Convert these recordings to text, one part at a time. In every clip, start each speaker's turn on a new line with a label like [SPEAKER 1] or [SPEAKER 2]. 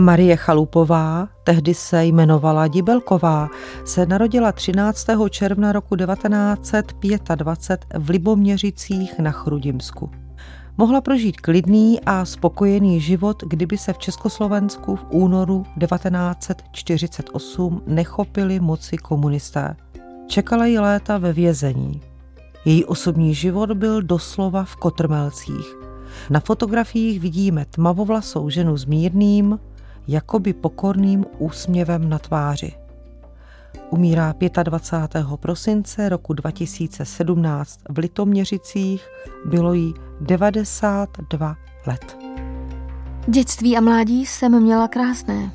[SPEAKER 1] Marie Chalupová, tehdy se jmenovala Dibelková, se narodila 13. června roku 1925 v Liboměřicích na Chrudimsku. Mohla prožít klidný a spokojený život, kdyby se v Československu v únoru 1948 nechopili moci komunisté. Čekala ji léta ve vězení. Její osobní život byl doslova v kotrmelcích. Na fotografiích vidíme tmavovlasou ženu s mírným, jakoby pokorným úsměvem na tváři. Umírá 25. prosince roku 2017 v Litoměřicích, bylo jí 92 let.
[SPEAKER 2] Dětství a mládí jsem měla krásné.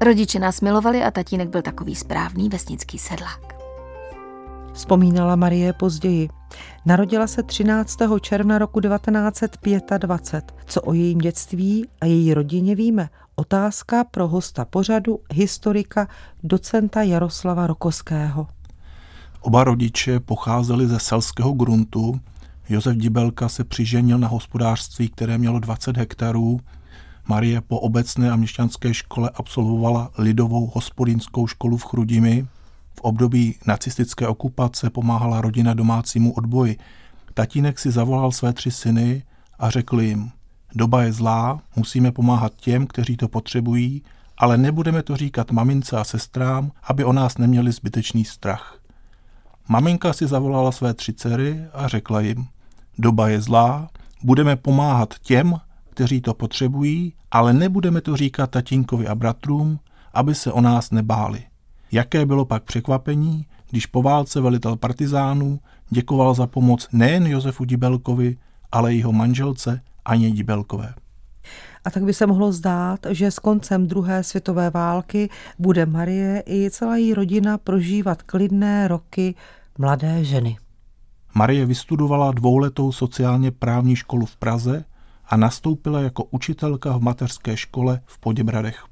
[SPEAKER 2] Rodiče nás milovali a tatínek byl takový správný vesnický sedlák.
[SPEAKER 1] Vzpomínala Marie později. Narodila se 13. června roku 1925. Co o jejím dětství a její rodině víme? Otázka pro hosta pořadu, historika, docenta Jaroslava Rokoského.
[SPEAKER 3] Oba rodiče pocházeli ze selského gruntu. Josef Dibelka se přiženil na hospodářství, které mělo 20 hektarů. Marie po obecné a měšťanské škole absolvovala lidovou hospodínskou školu v Chrudimi. V období nacistické okupace pomáhala rodina domácímu odboji. Tatínek si zavolal své tři syny a řekl jim – Doba je zlá, musíme pomáhat těm, kteří to potřebují, ale nebudeme to říkat mamince a sestrám, aby o nás neměli zbytečný strach. Maminka si zavolala své tři dcery a řekla jim, doba je zlá, budeme pomáhat těm, kteří to potřebují, ale nebudeme to říkat tatínkovi a bratrům, aby se o nás nebáli. Jaké bylo pak překvapení, když po válce velitel partizánů děkoval za pomoc nejen Josefu Dibelkovi, ale jeho manželce Aně Dibelkové.
[SPEAKER 1] A tak by se mohlo zdát, že s koncem druhé světové války bude Marie i celá její rodina prožívat klidné roky mladé ženy.
[SPEAKER 3] Marie vystudovala dvouletou sociálně právní školu v Praze a nastoupila jako učitelka v mateřské škole v Poděbradech.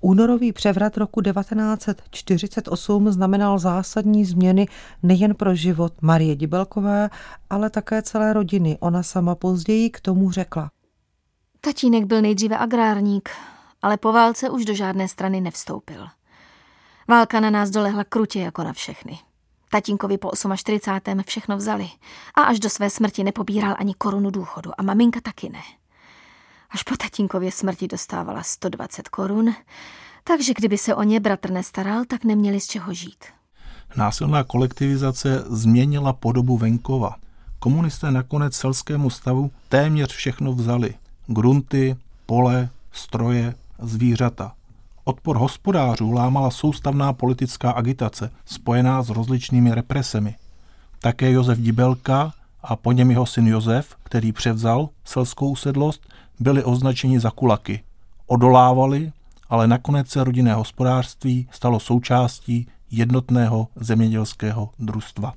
[SPEAKER 1] Únorový převrat roku 1948 znamenal zásadní změny nejen pro život Marie Dibelkové, ale také celé rodiny. Ona sama později k tomu řekla.
[SPEAKER 2] Tatínek byl nejdříve agrárník, ale po válce už do žádné strany nevstoupil. Válka na nás dolehla krutě jako na všechny. Tatínkovi po 48. všechno vzali a až do své smrti nepobíral ani korunu důchodu a maminka taky ne. Až po tatínkově smrti dostávala 120 korun, takže kdyby se o ně bratr nestaral, tak neměli z čeho žít.
[SPEAKER 3] Násilná kolektivizace změnila podobu venkova. Komunisté nakonec selskému stavu téměř všechno vzali. Grunty, pole, stroje, zvířata. Odpor hospodářů lámala soustavná politická agitace, spojená s rozličnými represemi. Také Josef Dibelka a po něm jeho syn Josef, který převzal selskou usedlost, byli označeni za kulaky. Odolávali, ale nakonec se rodinné hospodářství stalo součástí jednotného zemědělského družstva.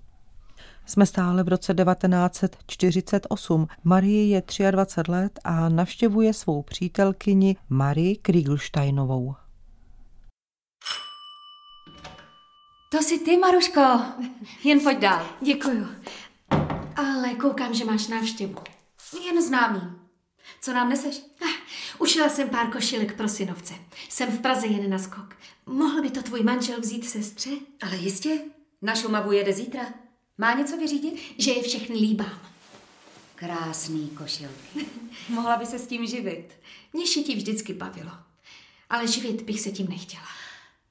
[SPEAKER 1] Jsme stále v roce 1948. Marie je 23 let a navštěvuje svou přítelkyni Marie Kriegelsteinovou.
[SPEAKER 4] To jsi ty, Maruško. Jen pojď dál.
[SPEAKER 5] Děkuju. Ale koukám, že máš návštěvu.
[SPEAKER 4] Jen známý. Co nám neseš?
[SPEAKER 5] Ah, ušila jsem pár košilek pro synovce. Jsem v Praze jen na skok. Mohl by to tvůj manžel vzít sestře?
[SPEAKER 4] Ale jistě. Na Šumavu jede zítra. Má něco vyřídit?
[SPEAKER 5] Že je všechny líbám.
[SPEAKER 4] Krásný košilky. Mohla by se s tím živit.
[SPEAKER 5] Mě šití vždycky bavilo. Ale živit bych se tím nechtěla.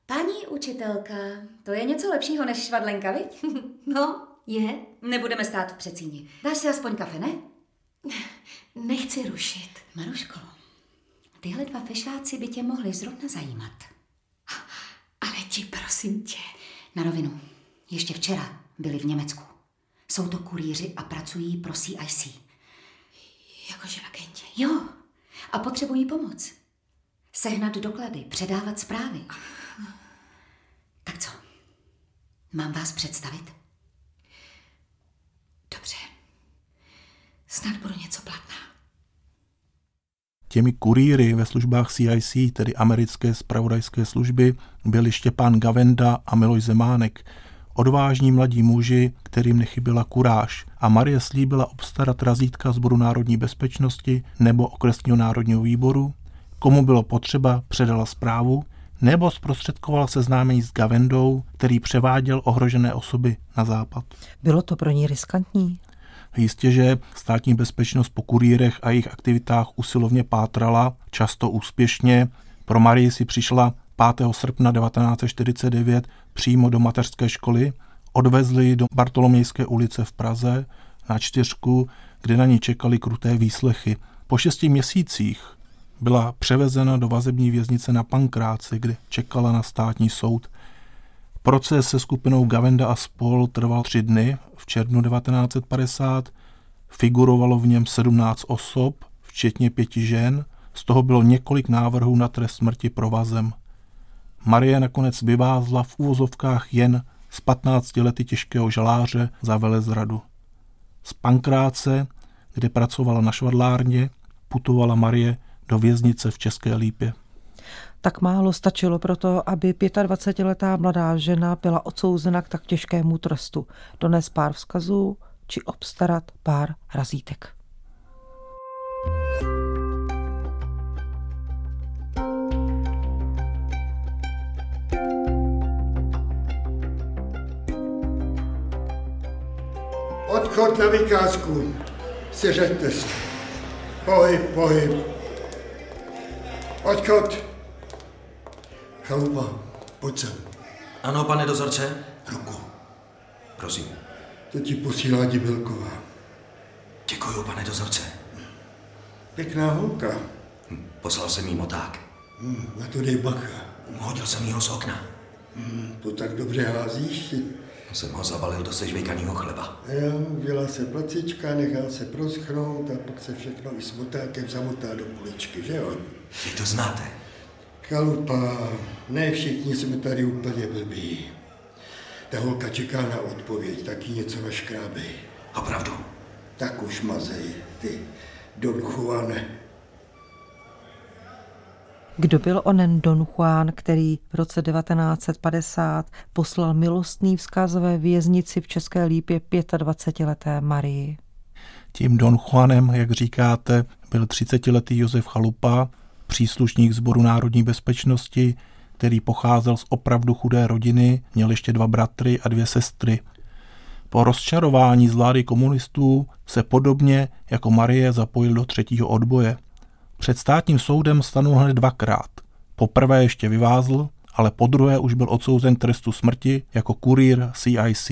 [SPEAKER 4] Paní učitelka, to je něco lepšího než švadlenka, viď?
[SPEAKER 5] no, je.
[SPEAKER 4] Nebudeme stát v přecíni. Dáš si aspoň kafe, ne?
[SPEAKER 5] Nechci rušit.
[SPEAKER 4] Maruško, tyhle dva fešáci by tě mohli zrovna zajímat.
[SPEAKER 5] Ale ti, prosím tě.
[SPEAKER 4] Na rovinu, ještě včera byli v Německu. Jsou to kurýři a pracují pro CIC.
[SPEAKER 5] Jakože agenti.
[SPEAKER 4] Jo, a potřebují pomoc. Sehnat doklady, předávat zprávy. Tak co? Mám vás představit?
[SPEAKER 5] Dobře. Snad budu něco platná.
[SPEAKER 3] Těmi kurýry ve službách CIC, tedy americké spravodajské služby, byli Štěpán Gavenda a Miloš Zemánek, odvážní mladí muži, kterým nechyběla kuráž a Marie slíbila obstarat razítka Zboru národní bezpečnosti nebo okresního národního výboru, komu bylo potřeba, předala zprávu, nebo zprostředkoval seznámení s Gavendou, který převáděl ohrožené osoby na západ.
[SPEAKER 1] Bylo to pro ní riskantní?
[SPEAKER 3] Jistě, že státní bezpečnost po kurírech a jejich aktivitách usilovně pátrala, často úspěšně. Pro Marii si přišla 5. srpna 1949 přímo do mateřské školy, odvezli do Bartolomějské ulice v Praze na čtyřku, kde na ní čekali kruté výslechy. Po šesti měsících byla převezena do vazební věznice na Pankráci, kde čekala na státní soud. Proces se skupinou Gavenda a spol trval tři dny v červnu 1950. Figurovalo v něm 17 osob, včetně pěti žen, z toho bylo několik návrhů na trest smrti provazem. Marie nakonec vyvázla v úvozovkách jen z 15 lety těžkého žaláře za velezradu. Z Pankráce, kde pracovala na švadlárně, putovala Marie do věznice v České Lípě.
[SPEAKER 1] Tak málo stačilo pro to, aby 25-letá mladá žena byla odsouzena k tak těžkému trestu. Dones pár vzkazů či obstarat pár razítek.
[SPEAKER 6] Odchod na vykázku. Seřaďte se. Pohyb, pohyb. Odchod. Chalupa, pojď sem.
[SPEAKER 7] Ano, pane dozorce?
[SPEAKER 6] Ruku.
[SPEAKER 7] Prosím.
[SPEAKER 6] To ti posílá Dibelková.
[SPEAKER 7] Děkuju, pane dozorce.
[SPEAKER 6] Pěkná holka.
[SPEAKER 7] Hm, Poslal jsem jí moták.
[SPEAKER 6] Hm, na to dej bacha.
[SPEAKER 7] Hodil jsem jí ho z okna.
[SPEAKER 6] Hm, to tak dobře házíš.
[SPEAKER 7] Jsem ho zabalil do sežvejkaného chleba.
[SPEAKER 6] Jo, udělá se placička, nechá se proschnout a pak se všechno i s motákem zamotá do poličky, že jo?
[SPEAKER 7] Vy to znáte.
[SPEAKER 6] Kalupa, ne všichni jsme tady úplně blbí. Ta holka čeká na odpověď, taky něco naškrábej.
[SPEAKER 7] Opravdu.
[SPEAKER 6] Tak už mazej, ty Don Juane.
[SPEAKER 1] Kdo byl onen Don Juan, který v roce 1950 poslal milostný vzkaz ve věznici v České lípě 25-leté Marii?
[SPEAKER 3] Tím Don Juanem, jak říkáte, byl 30-letý Josef Chalupa, příslušník Sboru národní bezpečnosti, který pocházel z opravdu chudé rodiny, měl ještě dva bratry a dvě sestry. Po rozčarování z vlády komunistů se podobně jako Marie zapojil do třetího odboje. Před státním soudem stanul hned dvakrát. Poprvé ještě vyvázl, ale po druhé už byl odsouzen k trestu smrti jako kurýr CIC.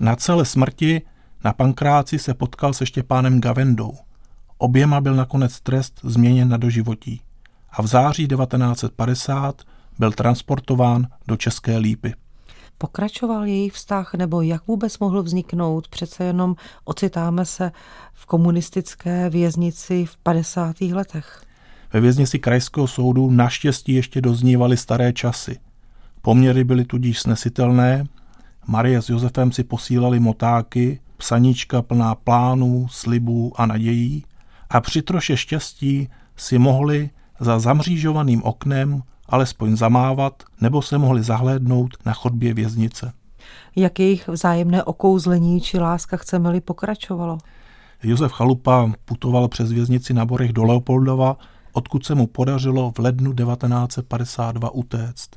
[SPEAKER 3] Na celé smrti na Pankráci se potkal se Štěpánem Gavendou. Oběma byl nakonec trest změněn na doživotí a v září 1950 byl transportován do České lípy.
[SPEAKER 1] Pokračoval jejich vztah nebo jak vůbec mohl vzniknout? Přece jenom ocitáme se v komunistické věznici v 50. letech.
[SPEAKER 3] Ve věznici krajského soudu naštěstí ještě doznívaly staré časy. Poměry byly tudíž snesitelné, Marie s Josefem si posílali motáky, psaníčka plná plánů, slibů a nadějí a při troše štěstí si mohli za zamřížovaným oknem alespoň zamávat nebo se mohli zahlédnout na chodbě věznice.
[SPEAKER 1] Jak jejich vzájemné okouzlení či láska chceme-li pokračovalo?
[SPEAKER 3] Josef Chalupa putoval přes věznici na Borech do Leopoldova, odkud se mu podařilo v lednu 1952 utéct.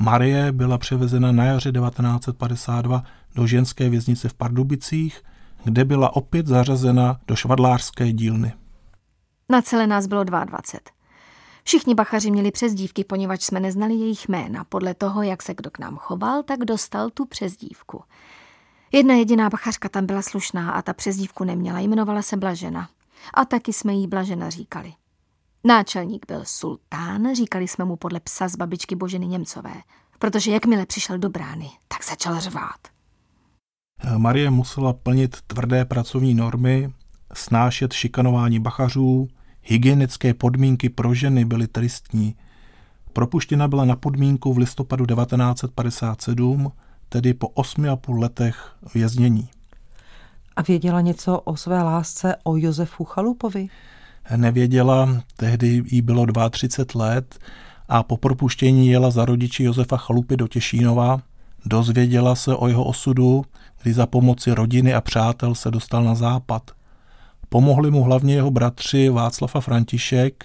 [SPEAKER 3] Marie byla převezena na jaře 1952 do ženské věznice v Pardubicích, kde byla opět zařazena do švadlářské dílny.
[SPEAKER 2] Na celé nás bylo 22. Všichni bachaři měli přezdívky, poněvadž jsme neznali jejich jména. Podle toho, jak se kdo k nám choval, tak dostal tu přezdívku. Jedna jediná bachařka tam byla slušná a ta přezdívku neměla, jmenovala se Blažena. A taky jsme jí Blažena říkali. Náčelník byl sultán, říkali jsme mu podle psa z babičky Boženy Němcové, protože jakmile přišel do brány, tak začal řvát.
[SPEAKER 3] Marie musela plnit tvrdé pracovní normy, snášet šikanování bachařů, hygienické podmínky pro ženy byly tristní. Propuštěna byla na podmínku v listopadu 1957, tedy po 8,5 letech věznění.
[SPEAKER 1] A věděla něco o své lásce o Josefu Chalupovi?
[SPEAKER 3] Nevěděla, tehdy jí bylo 32 let a po propuštění jela za rodiči Josefa Chalupy do Těšínova. Dozvěděla se o jeho osudu, kdy za pomoci rodiny a přátel se dostal na západ. Pomohli mu hlavně jeho bratři Václav a František,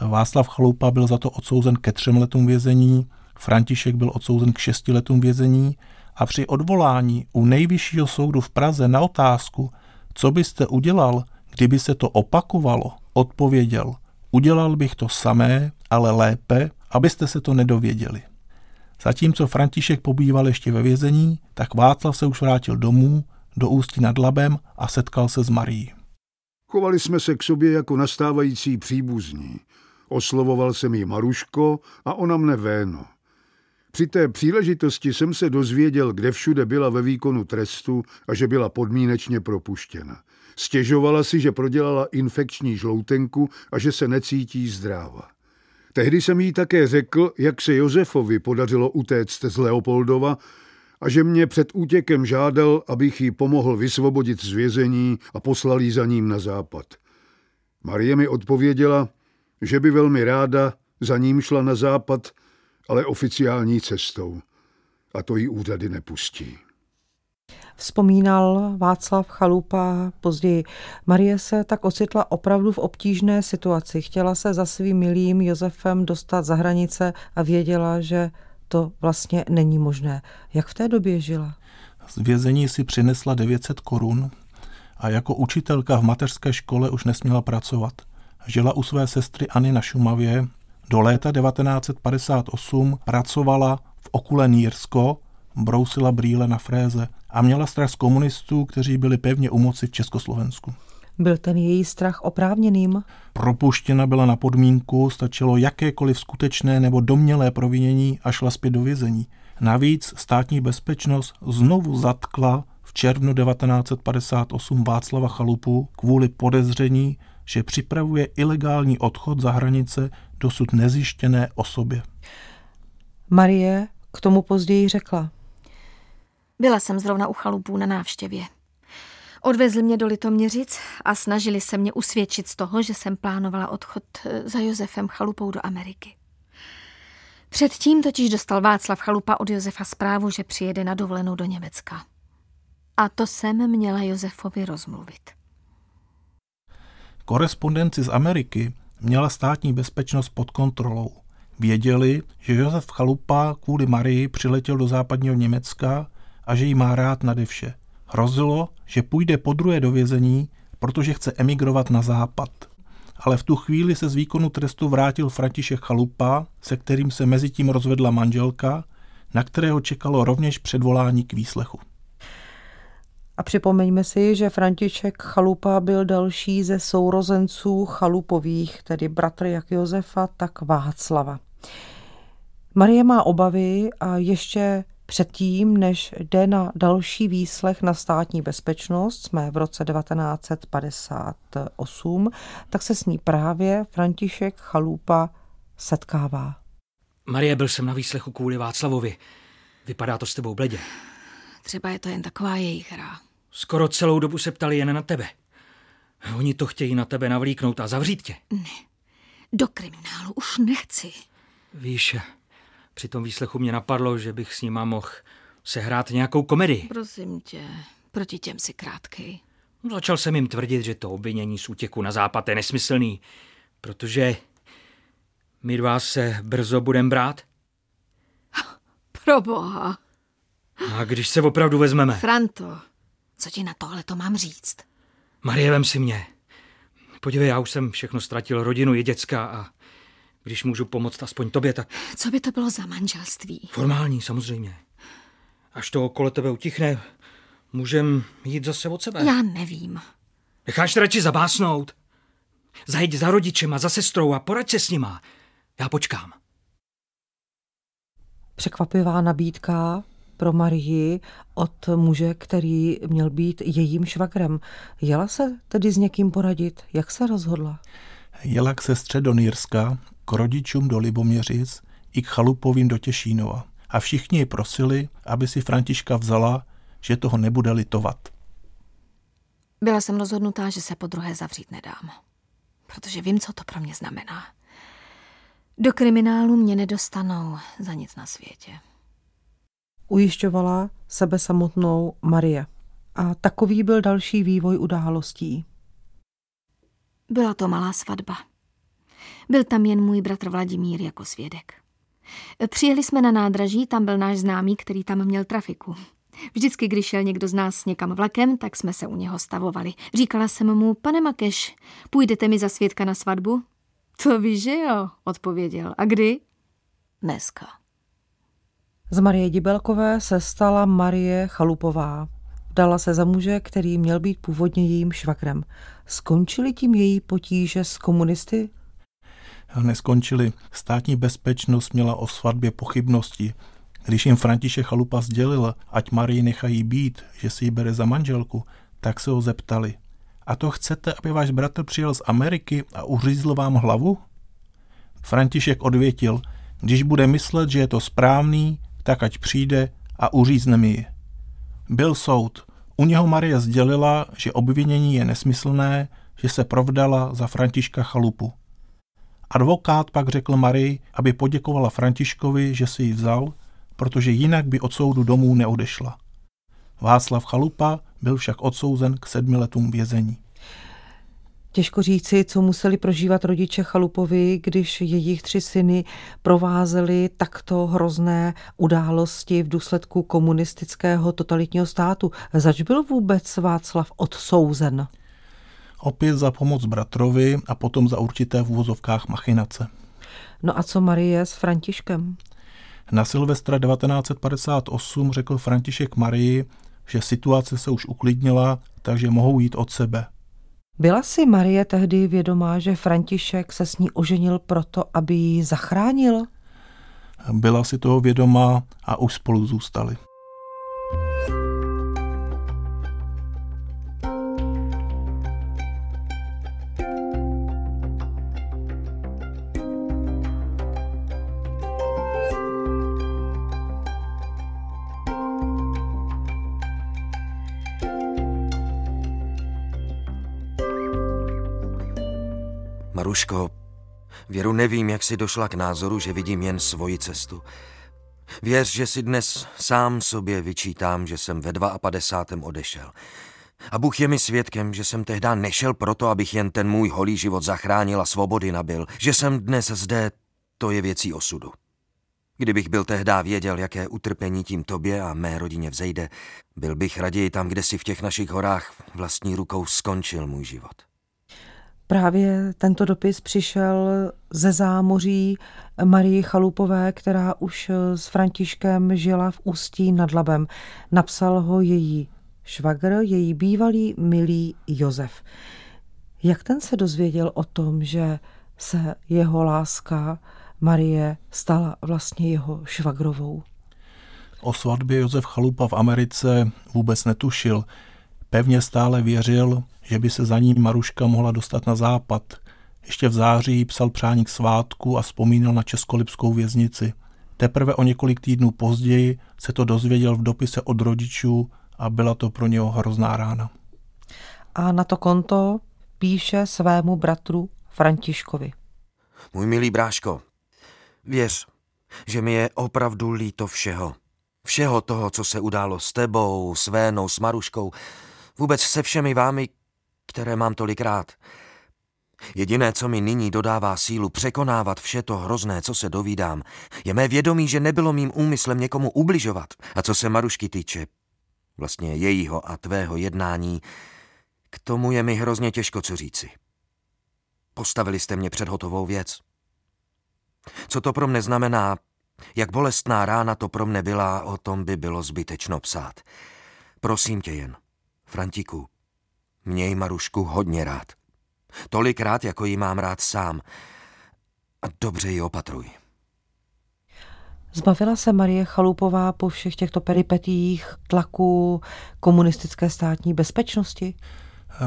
[SPEAKER 3] Václav Chalupa byl za to odsouzen ke třem letům vězení, František byl odsouzen k šesti letům vězení a při odvolání u nejvyššího soudu v Praze na otázku, co byste udělal, kdyby se to opakovalo, odpověděl, udělal bych to samé, ale lépe, abyste se to nedověděli. Zatímco František pobýval ještě ve vězení, tak Václav se už vrátil domů, do Ústí nad Labem a setkal se s Marií.
[SPEAKER 8] Chovali jsme se k sobě jako nastávající příbuzní. Oslovoval jsem jí Maruško a ona mne Véno. Při té příležitosti jsem se dozvěděl, kde všude byla ve výkonu trestu a že byla podmínečně propuštěna. Stěžovala si, že prodělala infekční žloutenku a že se necítí zdráva. Tehdy jsem jí také řekl, jak se Josefovi podařilo utéct z Leopoldova a že mě před útěkem žádal, abych jí pomohl vysvobodit z vězení a poslal jí za ním na západ. Marie mi odpověděla, že by velmi ráda za ním šla na západ, ale oficiální cestou. A to jí úřady nepustí.
[SPEAKER 1] Vzpomínal Václav Chalupa později. Marie se tak ocitla opravdu v obtížné situaci. Chtěla se za svým milým Josefem dostat za hranice a věděla, že to vlastně není možné. Jak v té době žila?
[SPEAKER 3] Z vězení si přinesla 900 korun a jako učitelka v mateřské škole už nesměla pracovat. Žila u své sestryAny na Šumavě. Do léta 1958 pracovala v okule Nýrsko, brousila brýle na fréze a měla strach z komunistů, kteří byli pevně u moci v Československu.
[SPEAKER 1] Byl ten její strach oprávněným?
[SPEAKER 3] Propuštěna byla na podmínku, stačilo jakékoliv skutečné nebo domnělé provinění a šla zpět do vězení. Navíc státní bezpečnost znovu zatkla v červnu 1958 Václava Chalupu kvůli podezření, že připravuje ilegální odchod za hranice dosud nezjištěné osobě.
[SPEAKER 1] Marie k tomu později řekla.
[SPEAKER 2] Byla jsem zrovna u chalupů na návštěvě. Odvezli mě do Litoměřic a snažili se mě usvědčit z toho, že jsem plánovala odchod eh, za Josefem Chalupou do Ameriky. Předtím totiž dostal Václav Chalupa od Josefa zprávu, že přijede na dovolenou do Německa. A to jsem měla Josefovi rozmluvit.
[SPEAKER 3] Korespondenci z Ameriky měla státní bezpečnost pod kontrolou. Věděli, že Josef Chalupa kvůli Marii přiletěl do západního Německa a že jí má rád nade vše. Hrozilo, že půjde po druhé do vězení, protože chce emigrovat na západ. Ale v tu chvíli se z výkonu trestu vrátil František Chalupa, se kterým se mezi tím rozvedla manželka, na kterého čekalo rovněž předvolání k výslechu.
[SPEAKER 1] A připomeňme si, že František Chalupa byl další ze sourozenců Chalupových, tedy bratr jak Josefa, tak Václava. Marie má obavy a ještě Předtím, než jde na další výslech na státní bezpečnost, jsme v roce 1958, tak se s ní právě František Chalupa setkává.
[SPEAKER 9] Marie, byl jsem na výslechu kvůli Václavovi. Vypadá to s tebou bledě.
[SPEAKER 2] Třeba je to jen taková jejich hra.
[SPEAKER 9] Skoro celou dobu se ptali jen na tebe. Oni to chtějí na tebe navlíknout a zavřít tě.
[SPEAKER 2] Ne, do kriminálu už nechci.
[SPEAKER 9] Víš, při tom výslechu mě napadlo, že bych s nima mohl sehrát nějakou komedii.
[SPEAKER 2] Prosím tě, proti těm si krátkej.
[SPEAKER 9] Začal jsem jim tvrdit, že to obvinění z útěku na západ je nesmyslný, protože my dva se brzo budeme brát.
[SPEAKER 2] Proboha.
[SPEAKER 9] A když se opravdu vezmeme?
[SPEAKER 2] Franto, co ti na tohle to mám říct?
[SPEAKER 9] Marie, vem si mě. Podívej, já už jsem všechno ztratil, rodinu i děcka a když můžu pomoct aspoň tobě, tak...
[SPEAKER 2] Co by to bylo za manželství?
[SPEAKER 9] Formální, samozřejmě. Až to okolo tebe utichne, můžem jít zase od sebe.
[SPEAKER 2] Já nevím.
[SPEAKER 9] Necháš radši zabásnout? Zajď za rodičema, za sestrou a poraď se s nima. Já počkám.
[SPEAKER 1] Překvapivá nabídka pro Marii od muže, který měl být jejím švagrem. Jela se tedy s někým poradit? Jak se rozhodla?
[SPEAKER 3] Jela k sestře do Nýrska, k rodičům do Liboměřic i k chalupovým do Těšínova. A všichni ji prosili, aby si Františka vzala, že toho nebude litovat.
[SPEAKER 2] Byla jsem rozhodnutá, že se po druhé zavřít nedám. Protože vím, co to pro mě znamená. Do kriminálu mě nedostanou za nic na světě.
[SPEAKER 1] Ujišťovala sebe samotnou Marie. A takový byl další vývoj událostí.
[SPEAKER 2] Byla to malá svatba. Byl tam jen můj bratr Vladimír jako svědek. Přijeli jsme na nádraží, tam byl náš známý, který tam měl trafiku. Vždycky, když šel někdo z nás někam vlakem, tak jsme se u něho stavovali. Říkala jsem mu, pane Makeš, půjdete mi za svědka na svatbu? To víš, že jo, odpověděl. A kdy? Dneska.
[SPEAKER 1] Z Marie Dibelkové se stala Marie Chalupová. Dala se za muže, který měl být původně jejím švakrem. Skončili tím její potíže s komunisty?
[SPEAKER 3] Neskončili. Státní bezpečnost měla o svatbě pochybnosti. Když jim František Chalupa sdělil, ať Marii nechají být, že si ji bere za manželku, tak se ho zeptali. A to chcete, aby váš bratr přijel z Ameriky a uřízl vám hlavu? František odvětil, když bude myslet, že je to správný, tak ať přijde a uřízne mi ji. Byl soud. U něho Marie sdělila, že obvinění je nesmyslné, že se provdala za Františka Chalupu. Advokát pak řekl Marii, aby poděkovala Františkovi, že si ji vzal, protože jinak by od soudu domů neodešla. Václav Chalupa byl však odsouzen k sedmi letům vězení.
[SPEAKER 1] Těžko říci, co museli prožívat rodiče Chalupovi, když jejich tři syny provázeli takto hrozné události v důsledku komunistického totalitního státu. Zač byl vůbec Václav odsouzen?
[SPEAKER 3] Opět za pomoc bratrovi a potom za určité v úvozovkách machinace.
[SPEAKER 1] No a co Marie s Františkem?
[SPEAKER 3] Na Silvestra 1958 řekl František Marii, že situace se už uklidnila, takže mohou jít od sebe.
[SPEAKER 1] Byla si Marie tehdy vědomá, že František se s ní oženil proto, aby ji zachránil?
[SPEAKER 3] Byla si toho vědomá a už spolu zůstali.
[SPEAKER 10] Maruško, Věru nevím, jak si došla k názoru, že vidím jen svoji cestu. Věř, že si dnes sám sobě vyčítám, že jsem ve 52. odešel. A Bůh je mi svědkem, že jsem tehdy nešel proto, abych jen ten můj holý život zachránil a svobody nabil. Že jsem dnes zde, to je věcí osudu. Kdybych byl tehdy věděl, jaké utrpení tím tobě a mé rodině vzejde, byl bych raději tam, kde si v těch našich horách vlastní rukou skončil můj život.
[SPEAKER 1] Právě tento dopis přišel ze zámoří Marii Chalupové, která už s Františkem žila v Ústí nad Labem. Napsal ho její švagr, její bývalý milý Josef. Jak ten se dozvěděl o tom, že se jeho láska Marie stala vlastně jeho švagrovou?
[SPEAKER 3] O svatbě Josef Chalupa v Americe vůbec netušil. Pevně stále věřil, že by se za ním Maruška mohla dostat na západ. Ještě v září psal přání k svátku a vzpomínal na českolipskou věznici. Teprve o několik týdnů později se to dozvěděl v dopise od rodičů a byla to pro něho hrozná rána.
[SPEAKER 1] A na to konto píše svému bratru Františkovi.
[SPEAKER 10] Můj milý bráško, věř, že mi je opravdu líto všeho. Všeho toho, co se událo s tebou, s Vénou, s Maruškou, vůbec se všemi vámi, které mám tolik rád. Jediné, co mi nyní dodává sílu překonávat vše to hrozné, co se dovídám, je mé vědomí, že nebylo mým úmyslem někomu ubližovat. A co se Marušky týče, vlastně jejího a tvého jednání, k tomu je mi hrozně těžko co říci. Postavili jste mě před hotovou věc. Co to pro mne znamená, jak bolestná rána to pro mne byla, o tom by bylo zbytečno psát. Prosím tě jen, Frantiku, Měj Marušku hodně rád. Tolikrát, jako ji mám rád sám. A dobře ji opatruj.
[SPEAKER 1] Zbavila se Marie Chalupová po všech těchto peripetích tlaku komunistické státní bezpečnosti?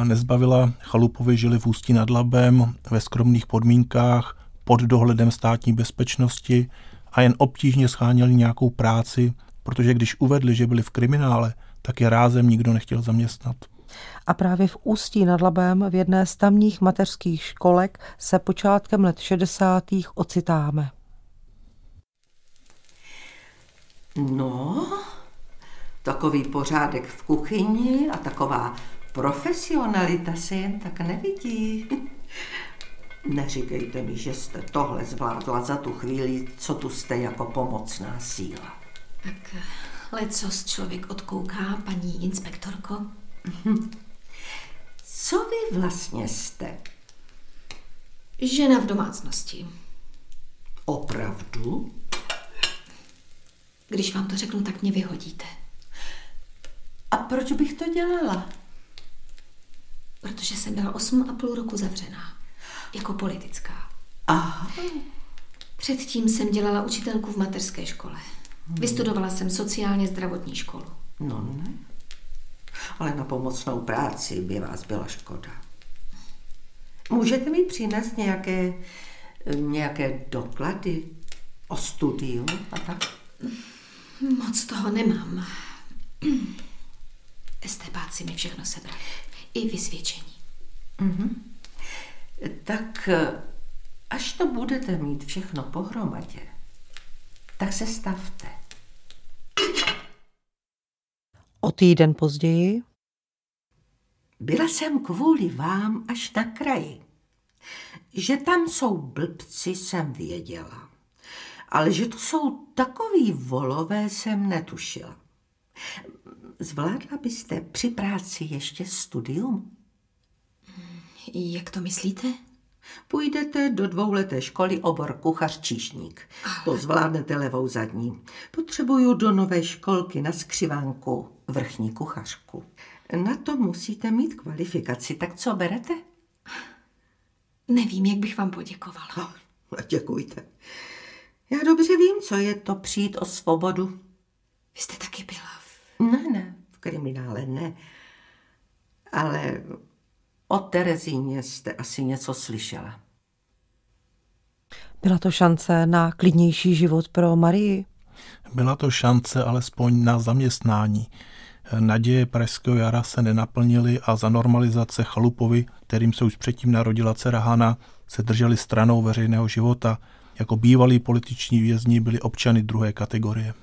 [SPEAKER 3] Nezbavila. Chalupovi žili v Ústí nad Labem ve skromných podmínkách pod dohledem státní bezpečnosti a jen obtížně scháněli nějakou práci, protože když uvedli, že byli v kriminále, tak je rázem nikdo nechtěl zaměstnat.
[SPEAKER 1] A právě v Ústí nad Labem v jedné z tamních mateřských školek se počátkem let 60. ocitáme.
[SPEAKER 11] No, takový pořádek v kuchyni a taková profesionalita se jen tak nevidí. Neříkejte mi, že jste tohle zvládla za tu chvíli, co tu jste jako pomocná síla.
[SPEAKER 5] Tak lecos člověk odkouká, paní inspektorko.
[SPEAKER 11] Co vy vlastně jste?
[SPEAKER 5] Žena v domácnosti.
[SPEAKER 11] Opravdu?
[SPEAKER 5] Když vám to řeknu, tak mě vyhodíte.
[SPEAKER 11] A proč bych to dělala?
[SPEAKER 5] Protože jsem byla 8 a půl roku zavřená. Jako politická.
[SPEAKER 11] Aha.
[SPEAKER 5] Předtím jsem dělala učitelku v mateřské škole. Vystudovala jsem sociálně zdravotní školu.
[SPEAKER 11] No ne. Ale na pomocnou práci by vás byla škoda. Můžete mi přinést nějaké, nějaké doklady o studiu a tak?
[SPEAKER 5] Moc toho nemám. Estebáci mi všechno sebrali. I vysvědčení.
[SPEAKER 11] Mhm. Tak až to budete mít všechno pohromadě, tak se stavte.
[SPEAKER 1] O týden později
[SPEAKER 11] Byla jsem kvůli vám až na kraji. Že tam jsou blbci, jsem věděla. Ale že to jsou takový volové, jsem netušila. Zvládla byste při práci ještě studium?
[SPEAKER 5] Jak to myslíte?
[SPEAKER 11] Půjdete do dvouleté školy obor kuchař číšník. To zvládnete levou zadní. Potřebuju do nové školky na skřivánku vrchní kuchařku. Na to musíte mít kvalifikaci, tak co berete?
[SPEAKER 5] Nevím, jak bych vám poděkovala.
[SPEAKER 11] Oh, děkujte. Já dobře vím, co je to přijít o svobodu.
[SPEAKER 5] Vy jste taky byla v...
[SPEAKER 11] Ne, ne, v kriminále ne. Ale o Terezíně jste asi něco slyšela.
[SPEAKER 1] byla to šance na klidnější život pro Marii.
[SPEAKER 3] Byla to šance alespoň na zaměstnání. Naděje Pražského jara se nenaplnily a za normalizace chalupovi, kterým se už předtím narodila dcera Hana, se drželi stranou veřejného života. Jako bývalí političní vězni byli občany druhé kategorie.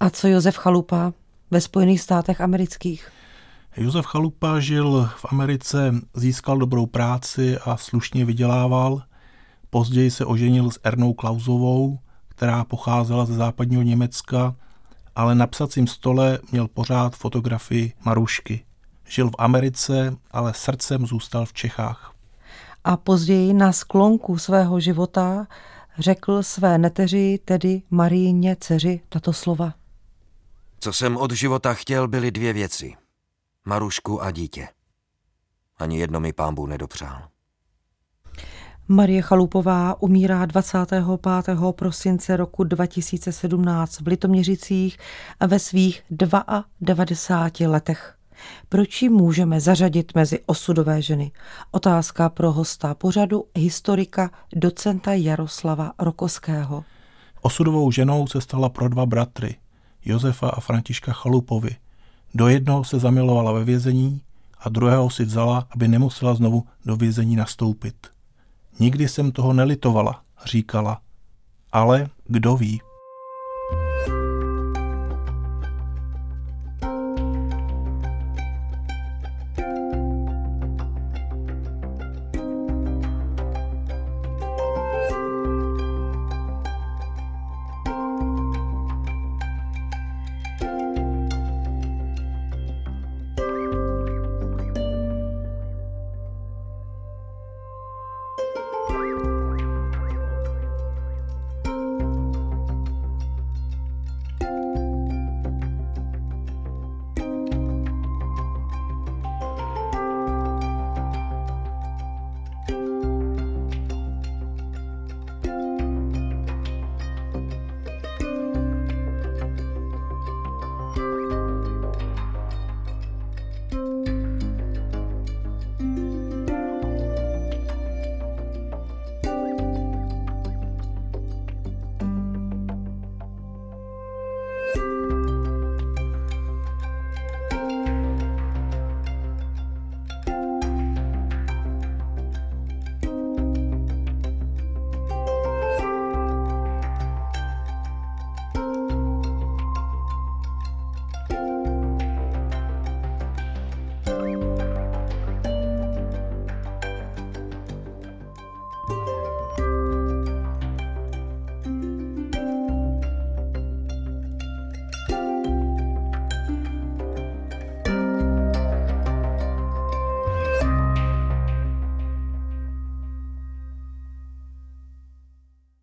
[SPEAKER 1] A co Josef Chalupa ve Spojených státech amerických?
[SPEAKER 3] Josef Chalupa žil v Americe, získal dobrou práci a slušně vydělával. Později se oženil s Ernou Klausovou, která pocházela ze západního Německa, ale na psacím stole měl pořád fotografii Marušky. Žil v Americe, ale srdcem zůstal v Čechách.
[SPEAKER 1] A později na sklonku svého života řekl své neteři, tedy Maríně dceři, tato slova.
[SPEAKER 10] Co jsem od života chtěl, byly dvě věci. Marušku a dítě. Ani jedno mi pámbu nedopřál.
[SPEAKER 1] Marie Chalupová umírá 25. prosince roku 2017 v Litoměřicích a ve svých 92 letech. Proč ji můžeme zařadit mezi osudové ženy? Otázka pro hosta pořadu historika docenta Jaroslava Rokoského.
[SPEAKER 3] Osudovou ženou se stala pro dva bratry, Josefa a Františka Chalupovi. Do jednoho se zamilovala ve vězení a druhého si vzala, aby nemusela znovu do vězení nastoupit. Nikdy jsem toho nelitovala, říkala. Ale kdo ví?